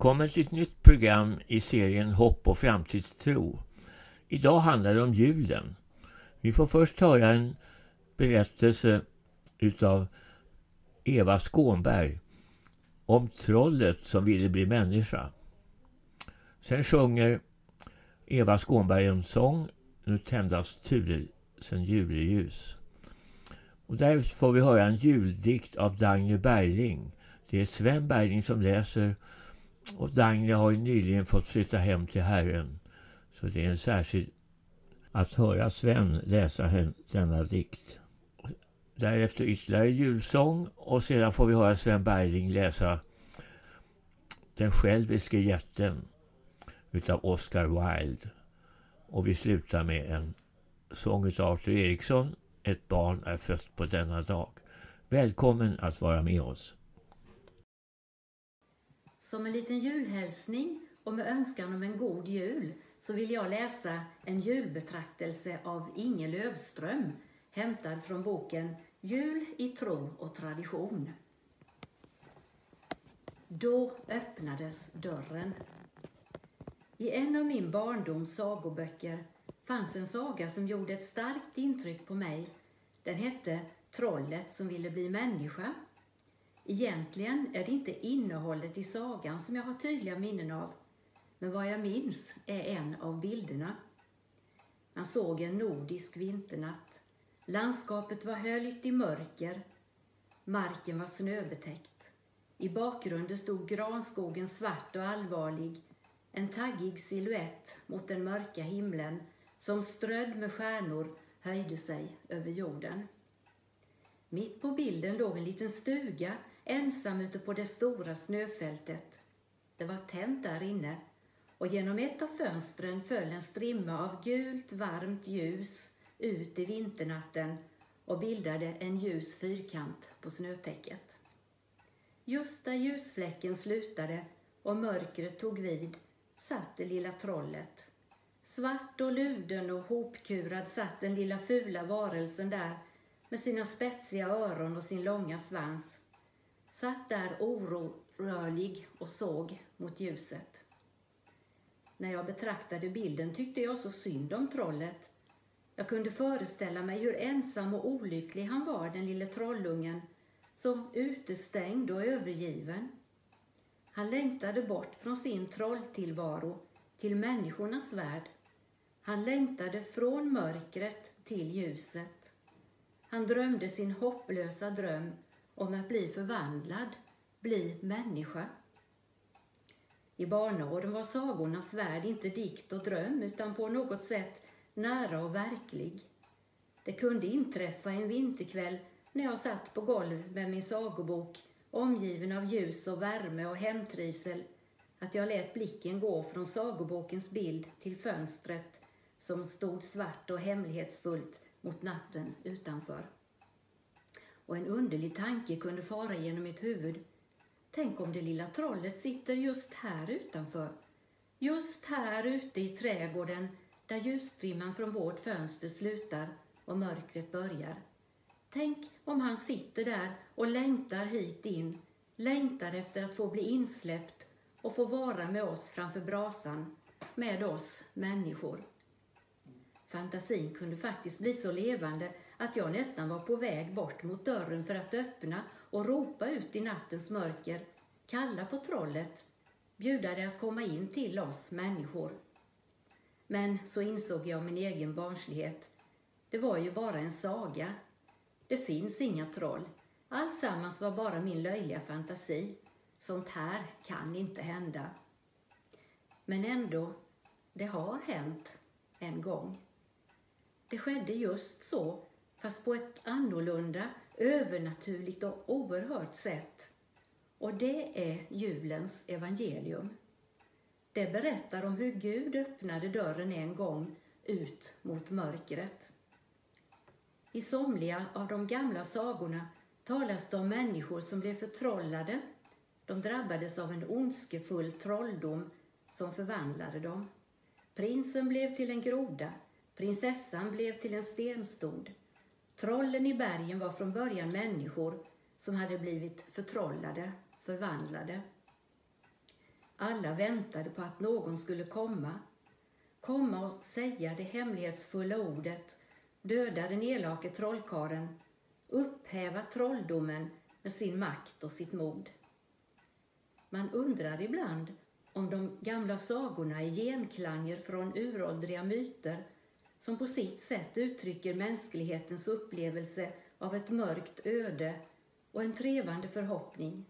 Välkommen till ett nytt program i serien Hopp och framtidstro. Idag handlar det om julen. Vi får först höra en berättelse utav Eva Skånberg om trollet som ville bli människa. Sen sjunger Eva Skånberg en sång Nu tändas tusen juleljus. Och därefter får vi höra en juldikt av Dagny Bergling. Det är Sven Bergling som läser och Dagny har ju nyligen fått flytta hem till Herren. Så det är en särskild att höra Sven läsa denna dikt. Därefter ytterligare julsång och sedan får vi höra Sven Bergling läsa Den själviske jätten utav Oscar Wilde. Och vi slutar med en sång utav Arthur Eriksson Ett barn är fött på denna dag. Välkommen att vara med oss. Som en liten julhälsning och med önskan om en god jul så vill jag läsa en julbetraktelse av Inge Lövström hämtad från boken Jul i tro och tradition. Då öppnades dörren. I en av min barndoms sagoböcker fanns en saga som gjorde ett starkt intryck på mig. Den hette Trollet som ville bli människa. Egentligen är det inte innehållet i sagan som jag har tydliga minnen av, men vad jag minns är en av bilderna. Man såg en nordisk vinternatt. Landskapet var höljt i mörker. Marken var snöbetäckt. I bakgrunden stod granskogen svart och allvarlig, en taggig siluett mot den mörka himlen som strödd med stjärnor höjde sig över jorden. Mitt på bilden låg en liten stuga ensam ute på det stora snöfältet. Det var tänt där inne och genom ett av fönstren föll en strimma av gult varmt ljus ut i vinternatten och bildade en ljus fyrkant på snötäcket. Just där ljusfläcken slutade och mörkret tog vid satt det lilla trollet. Svart och luden och hopkurad satt den lilla fula varelsen där med sina spetsiga öron och sin långa svans satt där orörlig och såg mot ljuset. När jag betraktade bilden tyckte jag så synd om trollet. Jag kunde föreställa mig hur ensam och olycklig han var, den lille trollungen, som utestängd och övergiven. Han längtade bort från sin trolltillvaro till människornas värld. Han längtade från mörkret till ljuset. Han drömde sin hopplösa dröm om att bli förvandlad, bli människa. I barnaåren var sagornas värld inte dikt och dröm utan på något sätt nära och verklig. Det kunde inträffa en vinterkväll när jag satt på golvet med min sagobok omgiven av ljus och värme och hemtrivsel att jag lät blicken gå från sagobokens bild till fönstret som stod svart och hemlighetsfullt mot natten utanför och en underlig tanke kunde fara genom mitt huvud. Tänk om det lilla trollet sitter just här utanför. Just här ute i trädgården där ljusstrimman från vårt fönster slutar och mörkret börjar. Tänk om han sitter där och längtar hit in, längtar efter att få bli insläppt och få vara med oss framför brasan, med oss människor. Fantasin kunde faktiskt bli så levande att jag nästan var på väg bort mot dörren för att öppna och ropa ut i nattens mörker, kalla på trollet, bjuda det att komma in till oss människor. Men så insåg jag min egen barnslighet. Det var ju bara en saga. Det finns inga troll. Alltsammans var bara min löjliga fantasi. Sånt här kan inte hända. Men ändå, det har hänt en gång. Det skedde just så fast på ett annorlunda, övernaturligt och oerhört sätt. Och det är julens evangelium. Det berättar om hur Gud öppnade dörren en gång ut mot mörkret. I somliga av de gamla sagorna talas det om människor som blev förtrollade. De drabbades av en ondskefull trolldom som förvandlade dem. Prinsen blev till en groda, prinsessan blev till en stenstod. Trollen i bergen var från början människor som hade blivit förtrollade, förvandlade. Alla väntade på att någon skulle komma. Komma och säga det hemlighetsfulla ordet, döda den elake trollkaren, upphäva trolldomen med sin makt och sitt mod. Man undrar ibland om de gamla sagorna är genklanger från uråldriga myter som på sitt sätt uttrycker mänsklighetens upplevelse av ett mörkt öde och en trevande förhoppning.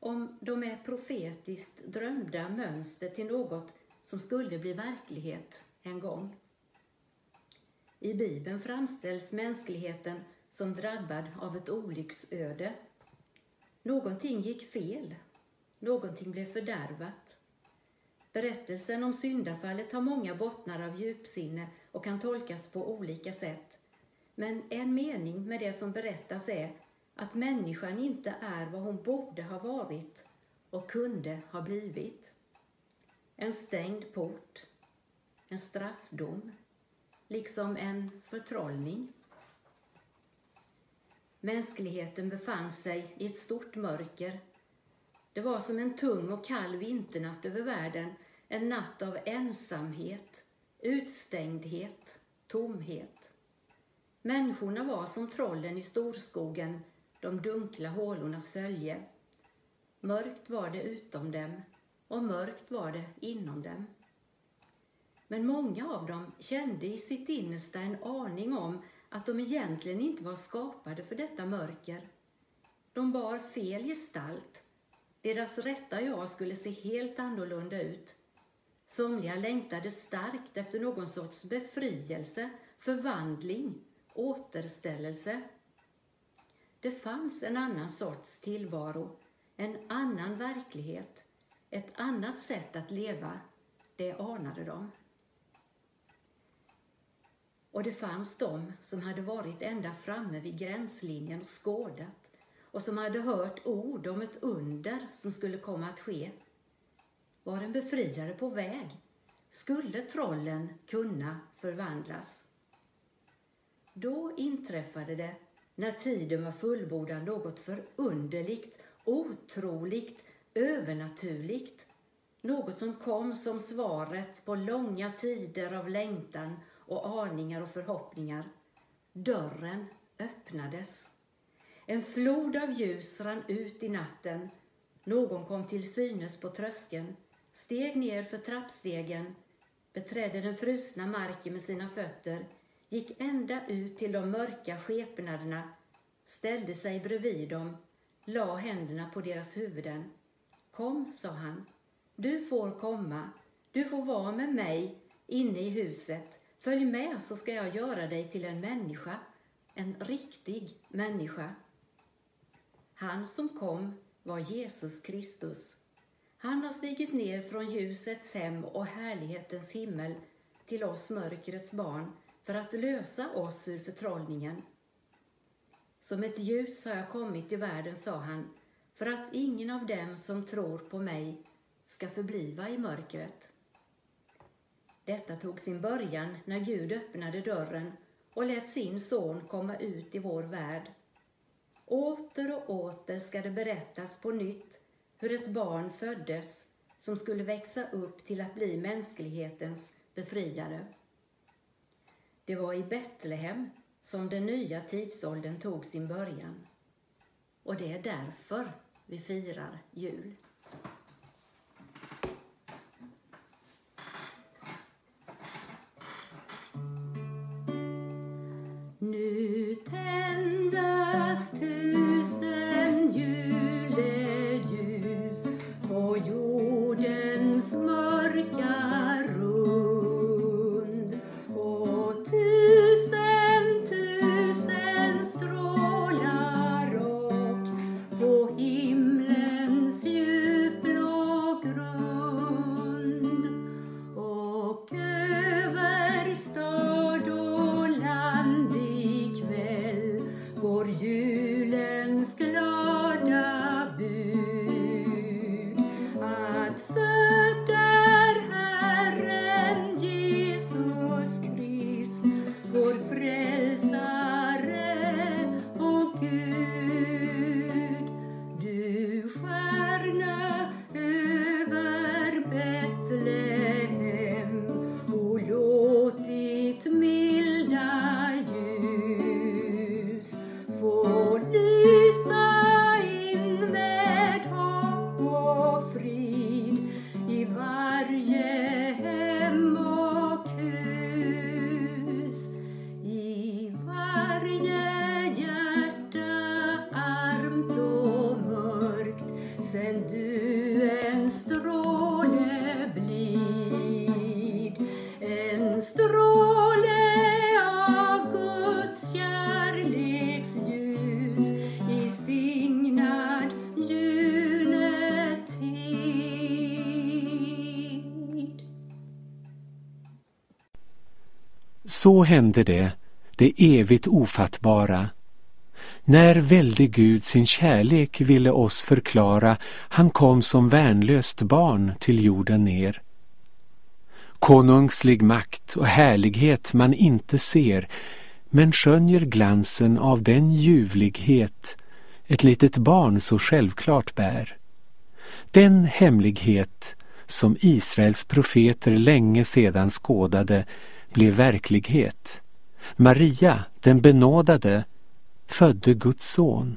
Om de är profetiskt drömda mönster till något som skulle bli verklighet en gång. I Bibeln framställs mänskligheten som drabbad av ett olycksöde. Någonting gick fel. Någonting blev fördärvat. Berättelsen om syndafallet har många bottnar av djupsinne och kan tolkas på olika sätt. Men en mening med det som berättas är att människan inte är vad hon borde ha varit och kunde ha blivit. En stängd port, en straffdom, liksom en förtrollning. Mänskligheten befann sig i ett stort mörker. Det var som en tung och kall vinternatt över världen, en natt av ensamhet, utstängdhet, tomhet. Människorna var som trollen i storskogen, de dunkla hålornas följe. Mörkt var det utom dem och mörkt var det inom dem. Men många av dem kände i sitt innersta en aning om att de egentligen inte var skapade för detta mörker. De bar fel gestalt. Deras rätta jag skulle se helt annorlunda ut. Somliga längtade starkt efter någon sorts befrielse, förvandling, återställelse. Det fanns en annan sorts tillvaro, en annan verklighet, ett annat sätt att leva. Det anade de. Och det fanns de som hade varit ända framme vid gränslinjen och skådat och som hade hört ord om ett under som skulle komma att ske. Var en befriare på väg? Skulle trollen kunna förvandlas? Då inträffade det, när tiden var fullbordad, något förunderligt, otroligt, övernaturligt. Något som kom som svaret på långa tider av längtan och aningar och förhoppningar. Dörren öppnades. En flod av ljus rann ut i natten. Någon kom till synes på tröskeln, steg ner för trappstegen, beträdde den frusna marken med sina fötter, gick ända ut till de mörka skepnaderna, ställde sig bredvid dem, la händerna på deras huvuden. Kom, sa han, du får komma, du får vara med mig inne i huset, Följ med så ska jag göra dig till en människa, en riktig människa. Han som kom var Jesus Kristus. Han har stigit ner från ljusets hem och härlighetens himmel till oss mörkrets barn för att lösa oss ur förtrollningen. Som ett ljus har jag kommit i världen, sa han, för att ingen av dem som tror på mig ska förbliva i mörkret. Detta tog sin början när Gud öppnade dörren och lät sin son komma ut i vår värld. Åter och åter ska det berättas på nytt hur ett barn föddes som skulle växa upp till att bli mänsklighetens befriare. Det var i Betlehem som den nya tidsåldern tog sin början. Och det är därför vi firar jul. Så hände det, det evigt ofattbara. När välde Gud sin kärlek ville oss förklara, han kom som värnlöst barn till jorden ner. Konungslig makt och härlighet man inte ser, men skönjer glansen av den ljuvlighet ett litet barn så självklart bär. Den hemlighet som Israels profeter länge sedan skådade blev verklighet. Maria, den benådade, födde Guds son.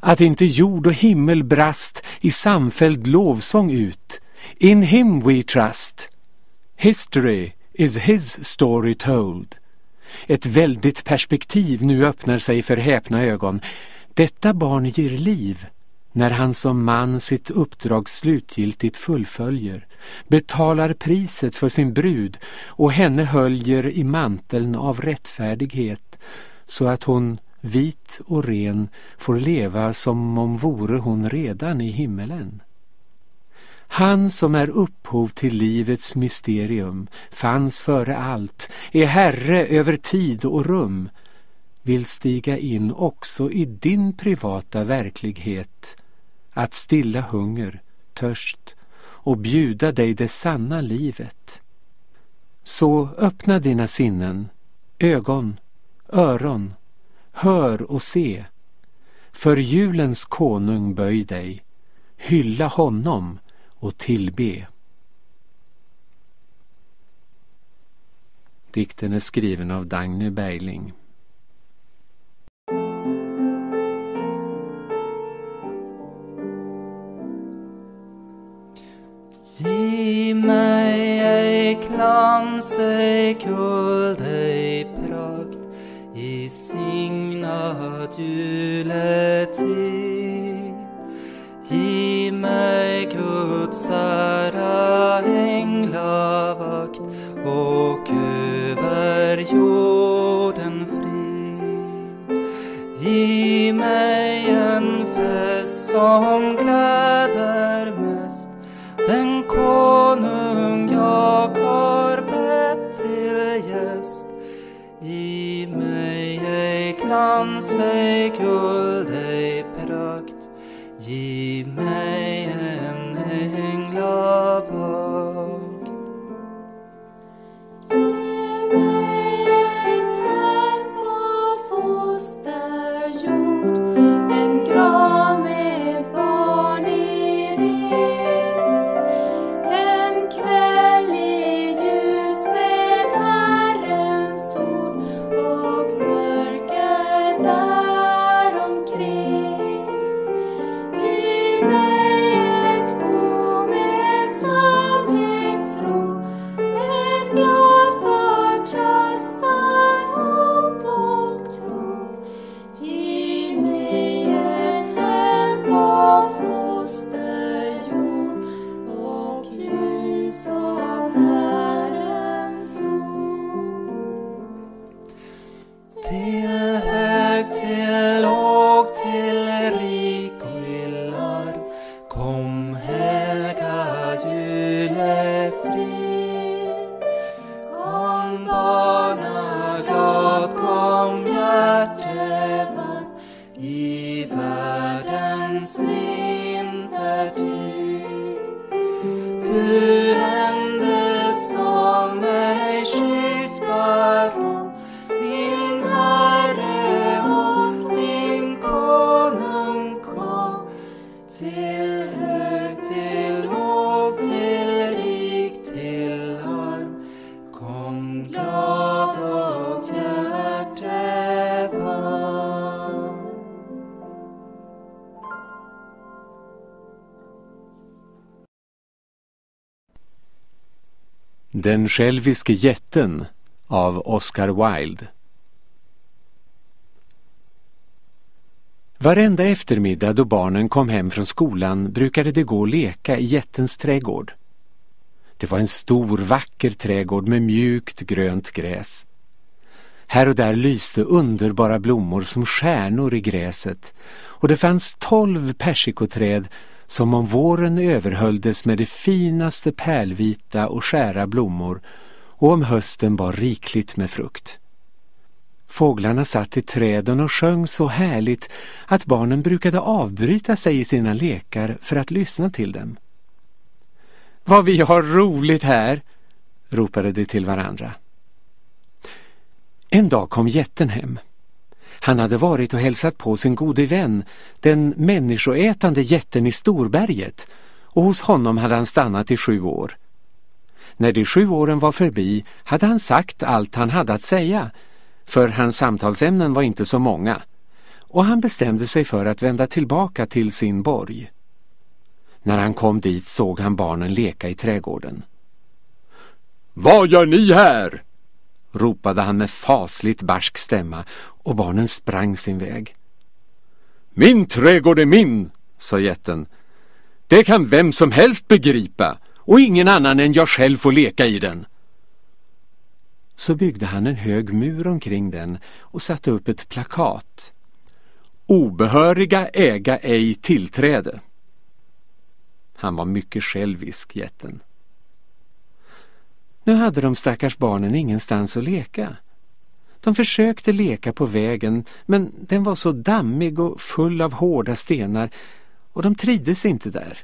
Att inte jord och himmel brast i samfälld lovsång ut. In him we trust. History is his story told. Ett väldigt perspektiv nu öppnar sig för häpna ögon. Detta barn ger liv när han som man sitt uppdrag slutgiltigt fullföljer, betalar priset för sin brud och henne höljer i manteln av rättfärdighet så att hon, vit och ren, får leva som om vore hon redan i himmelen. Han som är upphov till livets mysterium, fanns före allt, är herre över tid och rum, vill stiga in också i din privata verklighet, att stilla hunger, törst och bjuda dig det sanna livet. Så öppna dina sinnen, ögon, öron, hör och se. För julens konung böj dig, hylla honom och tillbe. Dikten är skriven av Dagny Bergling. Mig ej glans, ej guld, ej prakt i signad juletid. Giv mig Guds ära, änglavakt och över jorden frid. Ge mig en fest som gläder glans, ej glad och hjärtevarm Den själviske jätten av Oscar Wilde Varenda eftermiddag då barnen kom hem från skolan brukade det gå och leka i jättens trädgård. Det var en stor vacker trädgård med mjukt grönt gräs. Här och där lyste underbara blommor som stjärnor i gräset och det fanns tolv persikoträd som om våren överhöljdes med de finaste pärlvita och skära blommor och om hösten var rikligt med frukt. Fåglarna satt i träden och sjöng så härligt att barnen brukade avbryta sig i sina lekar för att lyssna till dem. Vad vi har roligt här, ropade de till varandra. En dag kom jätten hem. Han hade varit och hälsat på sin gode vän, den människoätande jätten i Storberget, och hos honom hade han stannat i sju år. När de sju åren var förbi hade han sagt allt han hade att säga, för hans samtalsämnen var inte så många, och han bestämde sig för att vända tillbaka till sin borg. När han kom dit såg han barnen leka i trädgården. Vad gör ni här? ropade han med fasligt barsk stämma och barnen sprang sin väg. Min trädgård är min, sa jätten. Det kan vem som helst begripa och ingen annan än jag själv får leka i den. Så byggde han en hög mur omkring den och satte upp ett plakat. Obehöriga äga ej tillträde. Han var mycket självisk, jätten. Nu hade de stackars barnen ingenstans att leka. De försökte leka på vägen, men den var så dammig och full av hårda stenar och de trivdes inte där.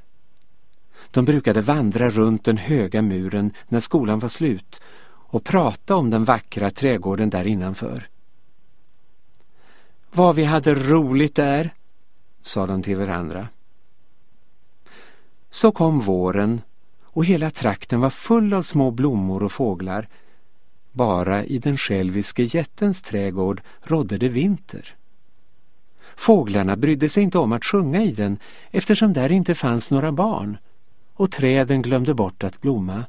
De brukade vandra runt den höga muren när skolan var slut och prata om den vackra trädgården där innanför. Vad vi hade roligt där, sa de till varandra. Så kom våren och hela trakten var full av små blommor och fåglar. Bara i den själviske jättens trädgård rådde det vinter. Fåglarna brydde sig inte om att sjunga i den eftersom där inte fanns några barn och träden glömde bort att blomma.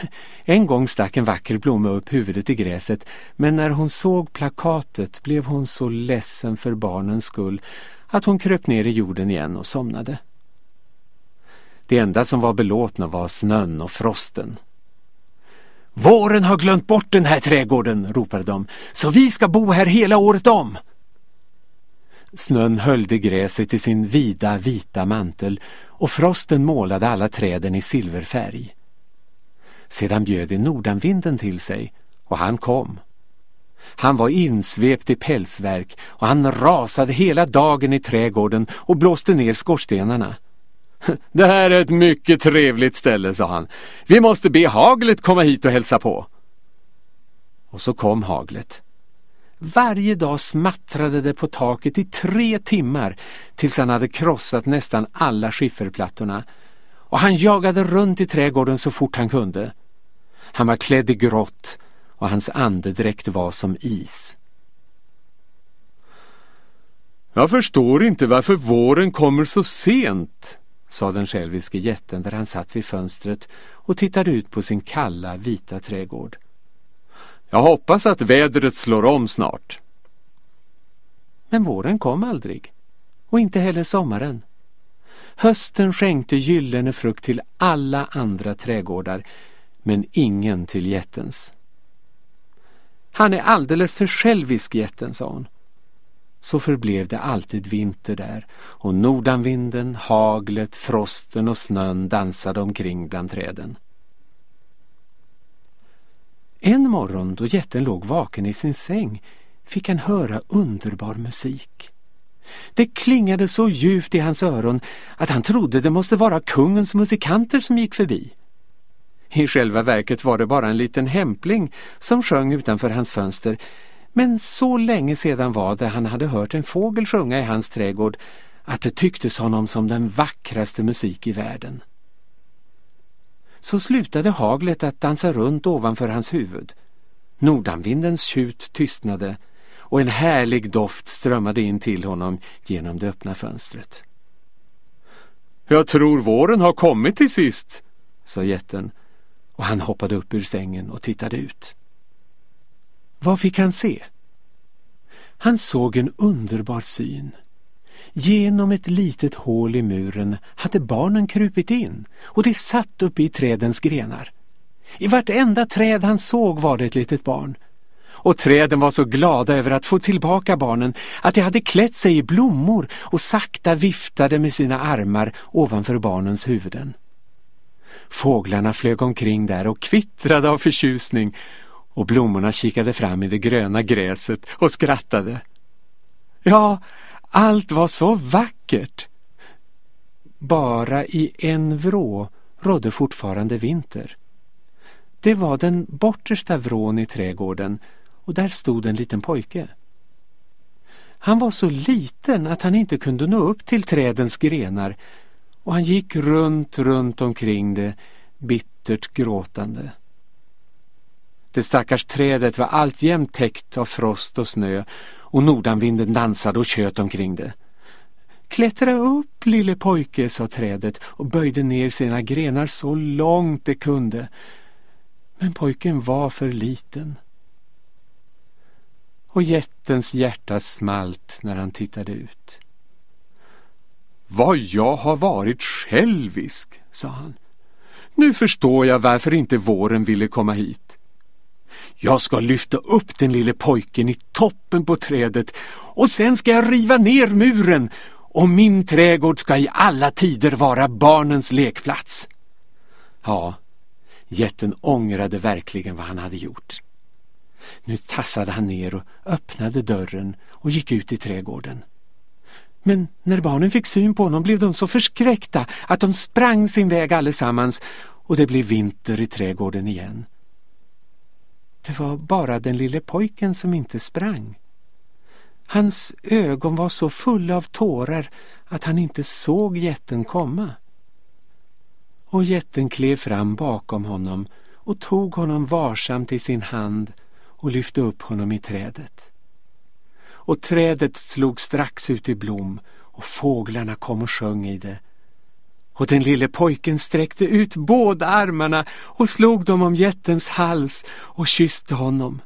En gång stack en vacker blomma upp huvudet i gräset men när hon såg plakatet blev hon så ledsen för barnens skull att hon kröp ner i jorden igen och somnade. Det enda som var belåtna var snön och frosten. Våren har glömt bort den här trädgården, ropade de, så vi ska bo här hela året om. Snön höljde gräset i sin vida vita mantel och frosten målade alla träden i silverfärg. Sedan bjöd det nordanvinden till sig och han kom. Han var insvept i pälsverk och han rasade hela dagen i trädgården och blåste ner skorstenarna. Det här är ett mycket trevligt ställe, sa han. Vi måste be haglet komma hit och hälsa på. Och så kom haglet. Varje dag smattrade det på taket i tre timmar tills han hade krossat nästan alla skifferplattorna och han jagade runt i trädgården så fort han kunde. Han var klädd i grått och hans andedräkt var som is. Jag förstår inte varför våren kommer så sent, sa den själviske jätten där han satt vid fönstret och tittade ut på sin kalla vita trädgård. Jag hoppas att vädret slår om snart. Men våren kom aldrig och inte heller sommaren. Hösten skänkte gyllene frukt till alla andra trädgårdar men ingen till jättens. Han är alldeles för självisk, jätten, sa hon så förblev det alltid vinter där och nordanvinden, haglet, frosten och snön dansade omkring bland träden. En morgon då jätten låg vaken i sin säng fick han höra underbar musik. Det klingade så djupt i hans öron att han trodde det måste vara kungens musikanter som gick förbi. I själva verket var det bara en liten hämpling som sjöng utanför hans fönster men så länge sedan var det han hade hört en fågel sjunga i hans trädgård att det tycktes honom som den vackraste musik i världen. Så slutade haglet att dansa runt ovanför hans huvud. Nordanvindens tjut tystnade och en härlig doft strömmade in till honom genom det öppna fönstret. Jag tror våren har kommit till sist, sa jätten och han hoppade upp ur sängen och tittade ut. Vad fick han se? Han såg en underbar syn. Genom ett litet hål i muren hade barnen krupit in och de satt uppe i trädens grenar. I vartenda träd han såg var det ett litet barn. Och träden var så glada över att få tillbaka barnen att de hade klätt sig i blommor och sakta viftade med sina armar ovanför barnens huvuden. Fåglarna flög omkring där och kvittrade av förtjusning och blommorna kikade fram i det gröna gräset och skrattade. Ja, allt var så vackert. Bara i en vrå rådde fortfarande vinter. Det var den bortersta vrån i trädgården och där stod en liten pojke. Han var så liten att han inte kunde nå upp till trädens grenar och han gick runt, runt omkring det, bittert gråtande. Det stackars trädet var alltjämt täckt av frost och snö och nordanvinden dansade och tjöt omkring det. Klättra upp, lille pojke, sa trädet och böjde ner sina grenar så långt det kunde. Men pojken var för liten. Och jättens hjärta smalt när han tittade ut. Vad jag har varit självisk, sa han. Nu förstår jag varför inte våren ville komma hit. Jag ska lyfta upp den lille pojken i toppen på trädet och sen ska jag riva ner muren och min trädgård ska i alla tider vara barnens lekplats. Ja, jätten ångrade verkligen vad han hade gjort. Nu tassade han ner och öppnade dörren och gick ut i trädgården. Men när barnen fick syn på honom blev de så förskräckta att de sprang sin väg allesammans och det blev vinter i trädgården igen. Det var bara den lille pojken som inte sprang. Hans ögon var så fulla av tårar att han inte såg jätten komma. Och jätten klev fram bakom honom och tog honom varsamt i sin hand och lyfte upp honom i trädet. Och trädet slog strax ut i blom och fåglarna kom och sjöng i det. Och den lille pojken sträckte ut båda armarna och slog dem om jättens hals och kysste honom.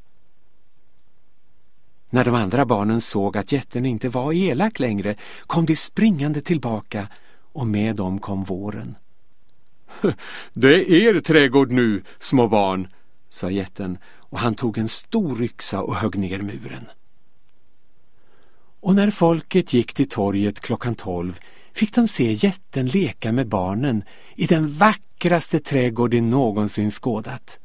När de andra barnen såg att jätten inte var elak längre kom de springande tillbaka och med dem kom våren. Det är er trädgård nu, små barn, sa jätten och han tog en stor yxa och högg ner muren. Och när folket gick till torget klockan tolv fick de se jätten leka med barnen i den vackraste trädgård de någonsin skådat.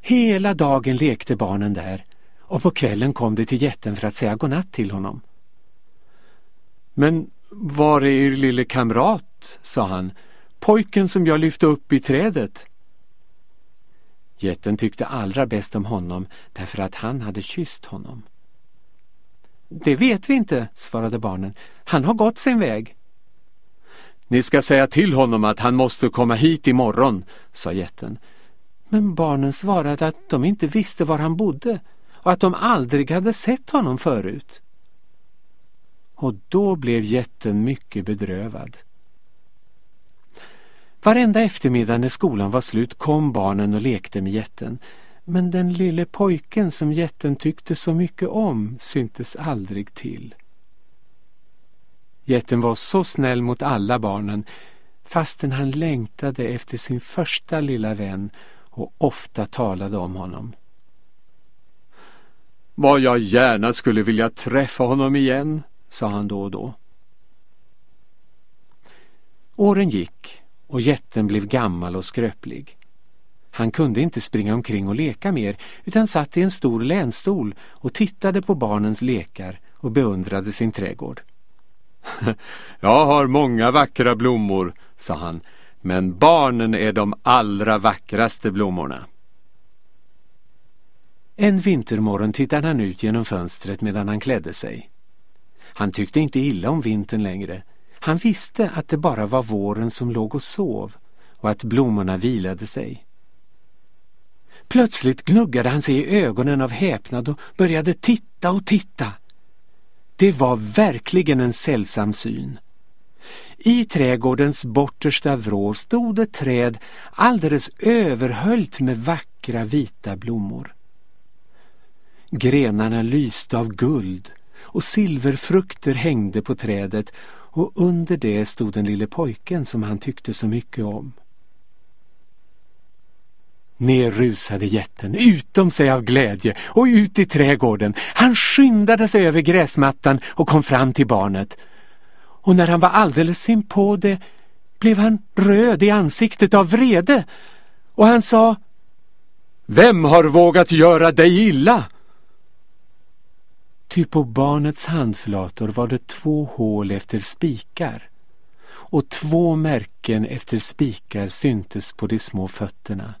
Hela dagen lekte barnen där och på kvällen kom de till jätten för att säga godnatt till honom. Men var är er lille kamrat, sa han, pojken som jag lyfte upp i trädet? Jätten tyckte allra bäst om honom därför att han hade kysst honom. Det vet vi inte, svarade barnen. Han har gått sin väg. Ni ska säga till honom att han måste komma hit imorgon, sa jätten. Men barnen svarade att de inte visste var han bodde och att de aldrig hade sett honom förut. Och då blev jätten mycket bedrövad. Varenda eftermiddag när skolan var slut kom barnen och lekte med jätten. Men den lille pojken som jätten tyckte så mycket om syntes aldrig till. Jätten var så snäll mot alla barnen fastän han längtade efter sin första lilla vän och ofta talade om honom. Vad jag gärna skulle vilja träffa honom igen, sa han då och då. Åren gick och jätten blev gammal och skröplig. Han kunde inte springa omkring och leka mer utan satt i en stor länstol och tittade på barnens lekar och beundrade sin trädgård. Jag har många vackra blommor, sa han, men barnen är de allra vackraste blommorna. En vintermorgon tittade han ut genom fönstret medan han klädde sig. Han tyckte inte illa om vintern längre. Han visste att det bara var våren som låg och sov och att blommorna vilade sig. Plötsligt gnuggade han sig i ögonen av häpnad och började titta och titta. Det var verkligen en sällsam syn. I trädgårdens bortersta vrå stod ett träd alldeles överhöljt med vackra vita blommor. Grenarna lyste av guld och silverfrukter hängde på trädet och under det stod den lille pojken som han tyckte så mycket om. Ner rusade jätten, utom sig av glädje, och ut i trädgården. Han skyndade sig över gräsmattan och kom fram till barnet. Och när han var alldeles inpå det blev han röd i ansiktet av vrede och han sa Vem har vågat göra dig illa? Ty på barnets handflator var det två hål efter spikar och två märken efter spikar syntes på de små fötterna.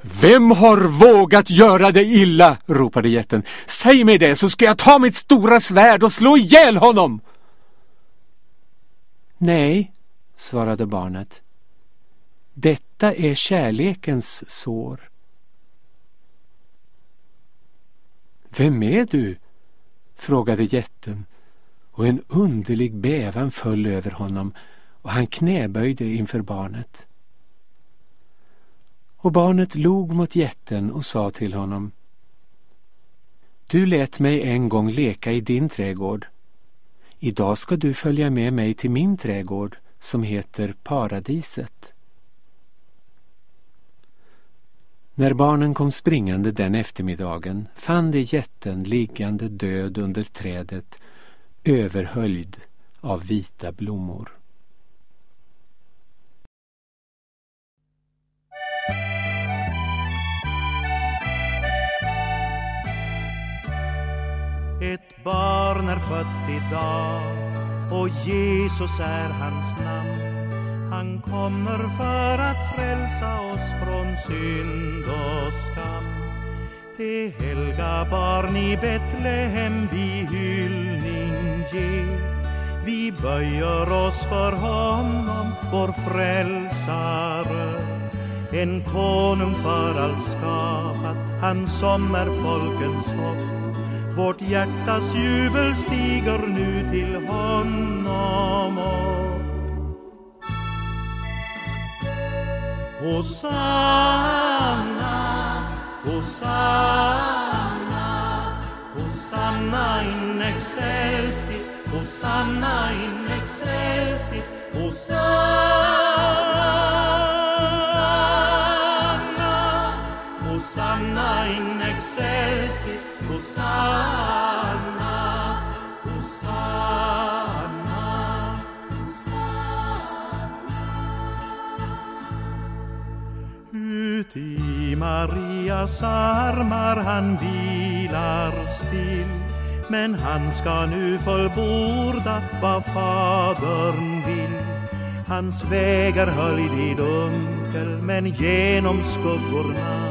Vem har vågat göra dig illa? ropade jätten. Säg mig det så ska jag ta mitt stora svärd och slå ihjäl honom! Nej, svarade barnet. Detta är kärlekens sår. Vem är du? frågade jätten och en underlig bävan föll över honom och han knäböjde inför barnet. Och barnet log mot jätten och sa till honom Du lät mig en gång leka i din trädgård. Idag ska du följa med mig till min trädgård som heter Paradiset. När barnen kom springande den eftermiddagen fann de jätten liggande död under trädet överhöljd av vita blommor. Ett barn är fött idag och Jesus är hans namn. Han kommer för att frälsa oss från synd och skam. Det helga barn i Betlehem vi hyllning ger. Vi böjer oss för honom, vår frälsare. En konung för allt skapat, han som är folkens hopp. Vårt hjärtas jubel stiger nu till honom upp. Hosanna, Hosanna, Hosanna in excelsis, Hosanna in excelsis, Hosanna, Marias armar han vilar still. Men han ska nu fullborda vad Fadern vill. Hans vägar höljd i dunkel men genom skuggorna.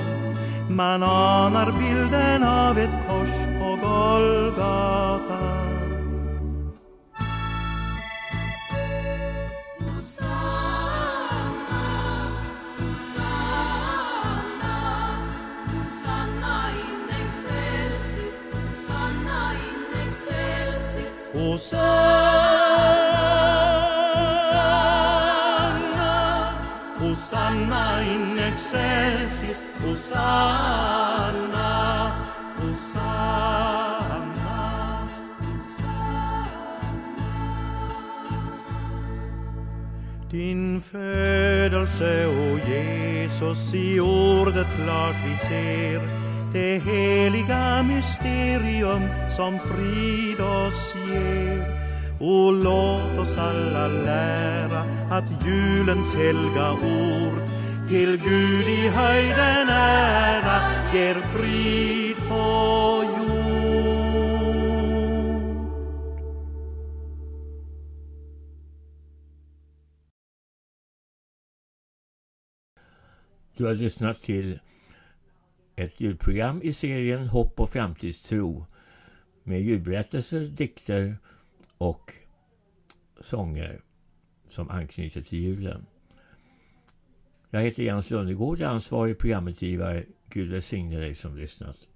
Man anar bilden av ett kors på Golgata. Hosanna, Hosanna in excelsis, Hosanna, Hosanna. Din födelse, o Jesus, i ordet klart vi ser det heliga mysterium som frid oss ger. Och låt oss alla lära att julens helga ord till Gud i höjden ära ger frid på jord. Du har lyssnat till ett ljudprogram i serien Hopp och framtidstro med ljudberättelser, dikter och sånger som anknyter till julen. Jag heter Jens Lundegård, ansvarig programutgivare. Gud välsigne dig som lyssnat.